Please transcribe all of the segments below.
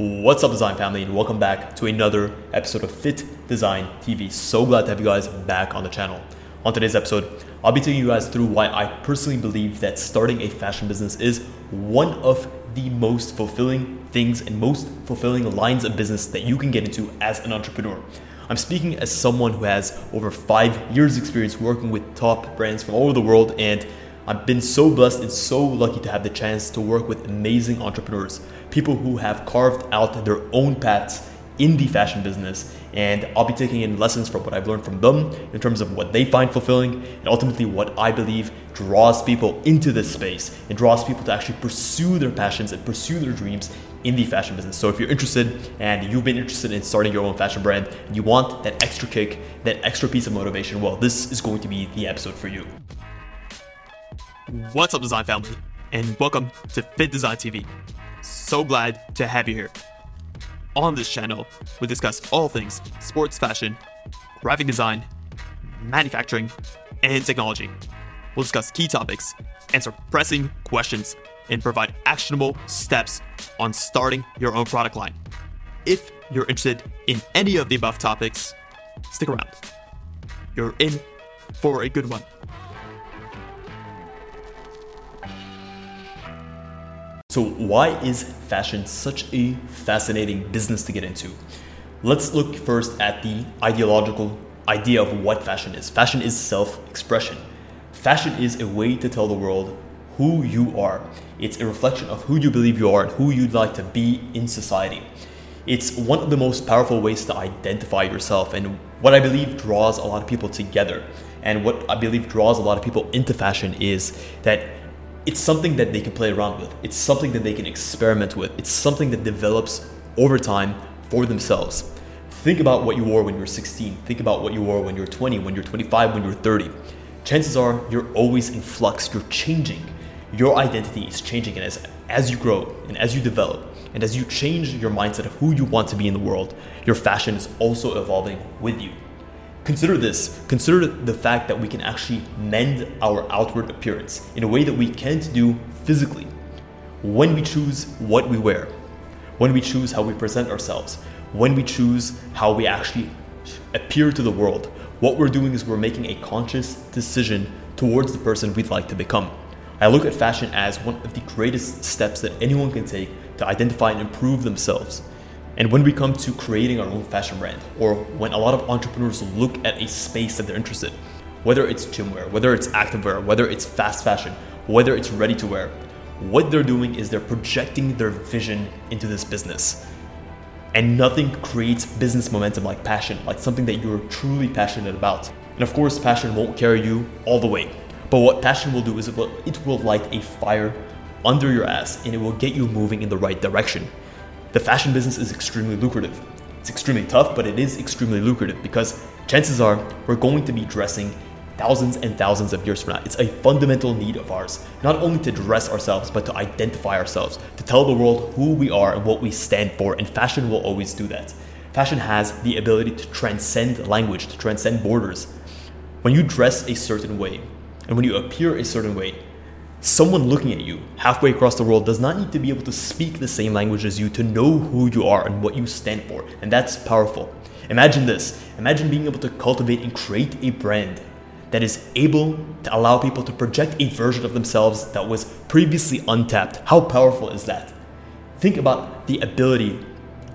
What's up, design family, and welcome back to another episode of Fit Design TV. So glad to have you guys back on the channel. On today's episode, I'll be taking you guys through why I personally believe that starting a fashion business is one of the most fulfilling things and most fulfilling lines of business that you can get into as an entrepreneur. I'm speaking as someone who has over five years' experience working with top brands from all over the world and I've been so blessed and so lucky to have the chance to work with amazing entrepreneurs, people who have carved out their own paths in the fashion business. And I'll be taking in lessons from what I've learned from them in terms of what they find fulfilling and ultimately what I believe draws people into this space and draws people to actually pursue their passions and pursue their dreams in the fashion business. So if you're interested and you've been interested in starting your own fashion brand, and you want that extra kick, that extra piece of motivation, well, this is going to be the episode for you. What's up, design family, and welcome to FittDesign TV. So glad to have you here. On this channel, we discuss all things sports fashion, graphic design, manufacturing, and technology. We'll discuss key topics, answer pressing questions, and provide actionable steps on starting your own product line. If you're interested in any of the above topics, stick around. You're in for a good one. So, why is fashion such a fascinating business to get into? Let's look first at the ideological idea of what fashion is. Fashion is self expression. Fashion is a way to tell the world who you are. It's a reflection of who you believe you are and who you'd like to be in society. It's one of the most powerful ways to identify yourself and what I believe draws a lot of people together. And what I believe draws a lot of people into fashion is that it's something that they can play around with. It's something that they can experiment with. It's something that develops over time for themselves. Think about what you wore when you were 16. Think about what you wore when you were 20, when you're 25, when you're 30. Chances are you're always in flux, you're changing. Your identity is changing, and as, as you grow and as you develop, and as you change your mindset of who you want to be in the world, your fashion is also evolving with you. Consider this consider the fact that we can actually mend our outward appearance in a way that we can't do physically when we choose what we wear, when we choose how we present ourselves, when we choose how we actually appear to the world. What we're doing is we're making a conscious decision towards the person we'd like to become. I look at fashion as one of the greatest steps that anyone can take to identify and improve themselves. And when we come to creating our own fashion brand, or when a lot of entrepreneurs look at a space that they're interested, whether it's gym wear, whether it's activewear, whether it's fast fashion, whether it's ready to wear, what they're doing is they're projecting their vision into this business. And nothing creates business momentum like passion, like something that you're truly passionate about. And of course, passion won't carry you all the way. But what passion will do is it will, it will light a fire under your ass and it will get you moving in the right direction the fashion business is extremely lucrative. It's extremely tough, but it is extremely lucrative because chances are we're going to be dressing thousands and thousands of years from now. It's a fundamental need of ours, not only to dress ourselves, but to identify ourselves, to tell the world who we are and what we stand for, and fashion will always do that. Fashion has the ability to transcend language, to transcend borders. When you dress a certain way, and when you appear a certain way, Someone looking at you halfway across the world does not need to be able to speak the same language as you to know who you are and what you stand for, and that's powerful. Imagine this imagine being able to cultivate and create a brand that is able to allow people to project a version of themselves that was previously untapped. How powerful is that? Think about the ability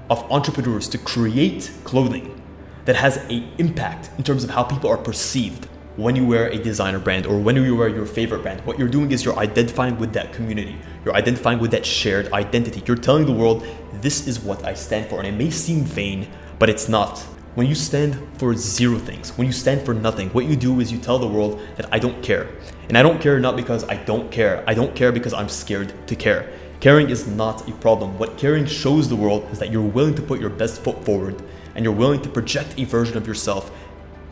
of entrepreneurs to create clothing that has an impact in terms of how people are perceived when you wear a designer brand or when you wear your favorite brand, what you're doing is you're identifying with that community. You're identifying with that shared identity. You're telling the world, this is what I stand for. And it may seem vain, but it's not. When you stand for zero things, when you stand for nothing, what you do is you tell the world that I don't care. And I don't care not because I don't care, I don't care because I'm scared to care. Caring is not a problem. What caring shows the world is that you're willing to put your best foot forward and you're willing to project a version of yourself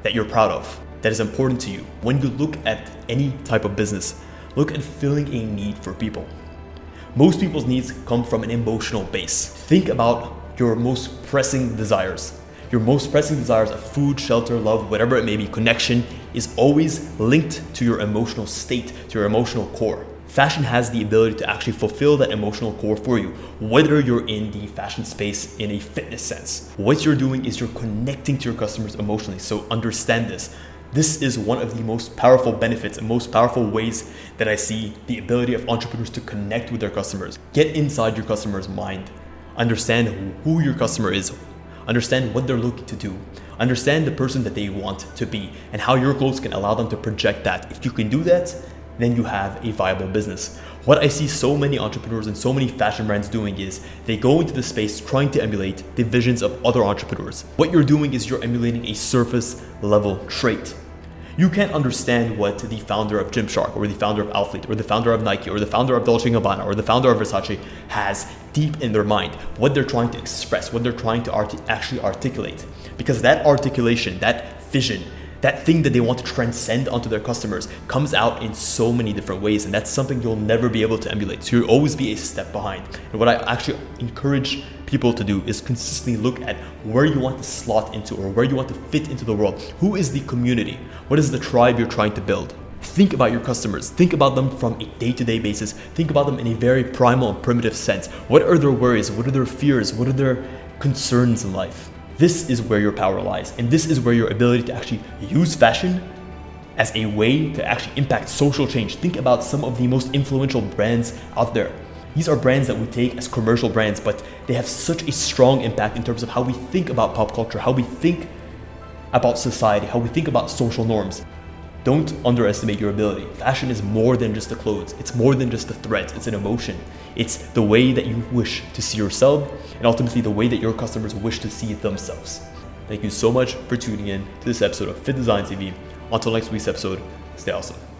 that you're proud of that is important to you. When you look at any type of business, look at filling a need for people. Most people's needs come from an emotional base. Think about your most pressing desires. Your most pressing desires of food, shelter, love, whatever it may be, connection is always linked to your emotional state, to your emotional core. fashion has the ability to actually fulfill that emotional core for you, whether you're in the fashion space in a fitness sense. What you're doing is you're connecting to your customers emotionally. So understand this. This is one of the most powerful benefits and most powerful ways that I see the ability of entrepreneurs to connect with their customers. Get inside your customer's mind. Understand who your customer is. Understand what they're looking to do. Understand the person that they want to be and how your clothes can allow them to project that. If you can do that, then you have a viable business. What I see so many entrepreneurs and so many fashion brands doing is they go into the space trying to emulate the visions of other entrepreneurs. What you're doing is you're emulating a surface level trait. You can't understand what the founder of Gymshark or the founder of Alphalete or the founder of Nike or the founder of Dolce & Gabbana or the founder of Versace has deep in their mind, what they're trying to express, what they're trying to art- actually articulate. Because that articulation, that vision, that thing that they want to transcend onto their customers comes out in so many different ways and that's something you'll never be able to emulate. So you'll always be a step behind. And what i actually encourage people to do is consistently look at where you want to slot into or where you want to fit into the world. Who is the community? What is the tribe you're trying to build? Think about your customers. Think about them from a day-to-day basis. Think about them in a very primal and primitive sense. What are their worries? What are their fears? What are their concerns in life this is where your power lies, and this is where your ability to actually use fashion as a way to actually impact social change. Think about some of the most influential brands out there. These are brands that we take as commercial brands, but they have such a strong impact in terms of how we think about pop culture, how we think about society, how we think about social norms. Don't underestimate your ability. Fashion is more than just the clothes, it's more than just the threat, it's an emotion. It's the way that you wish to see yourself and ultimately the way that your customers wish to see themselves. Thank you so much for tuning in to this episode of FittDesign TV. Until next week's episode, stay awesome.